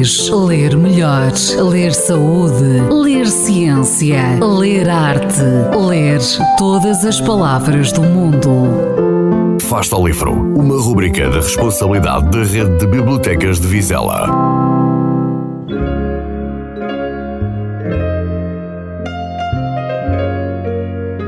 mais, ler melhor, ler saúde, ler ciência, ler arte, ler todas as palavras do mundo. Fasta ao Livro, uma rubrica da responsabilidade da Rede de Bibliotecas de Vizela.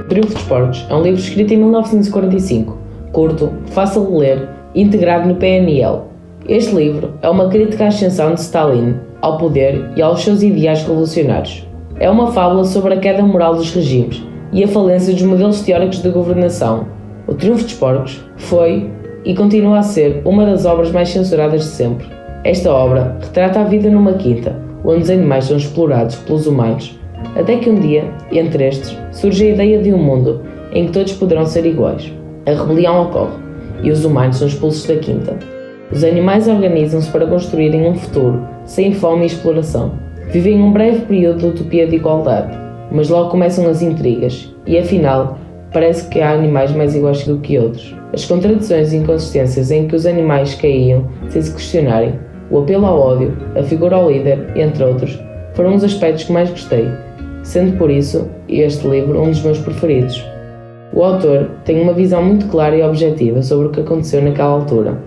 Triunfo dos Porcos é um livro escrito em 1945, curto, fácil de ler integrado no PNL. Este livro é uma crítica à ascensão de Stalin ao poder e aos seus ideais revolucionários. É uma fábula sobre a queda moral dos regimes e a falência dos modelos teóricos de governação. O Triunfo dos Porcos foi e continua a ser uma das obras mais censuradas de sempre. Esta obra retrata a vida numa quinta, onde os animais são explorados pelos humanos até que um dia, entre estes, surge a ideia de um mundo em que todos poderão ser iguais. A rebelião ocorre e os humanos são expulsos da quinta. Os animais organizam-se para construírem um futuro sem fome e exploração. Vivem um breve período de utopia de igualdade, mas logo começam as intrigas e, afinal, parece que há animais mais iguais do que outros. As contradições e inconsistências em que os animais caíam sem se questionarem, o apelo ao ódio, a figura ao líder, entre outros, foram os aspectos que mais gostei sendo por isso este livro um dos meus preferidos. O autor tem uma visão muito clara e objetiva sobre o que aconteceu naquela altura,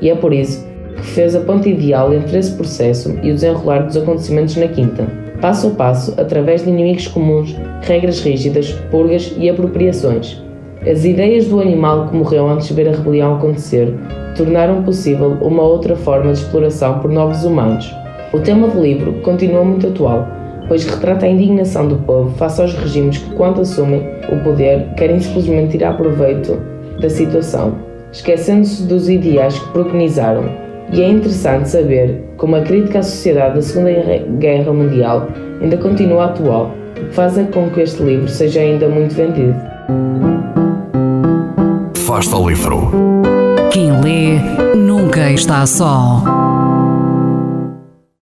e é por isso que fez a ponte ideal entre esse processo e o desenrolar dos acontecimentos na Quinta, passo a passo, através de inimigos comuns, regras rígidas, purgas e apropriações. As ideias do animal que morreu antes de ver a rebelião acontecer tornaram possível uma outra forma de exploração por novos humanos. O tema do livro continua muito atual, pois retrata a indignação do povo face aos regimes que, quando assumem o poder, querem simplesmente tirar proveito da situação, esquecendo-se dos ideais que preconizaram. E é interessante saber como a crítica à sociedade da Segunda Guerra Mundial ainda continua atual, o que faz com que este livro seja ainda muito vendido. Fasta o livro. Quem lê nunca está só.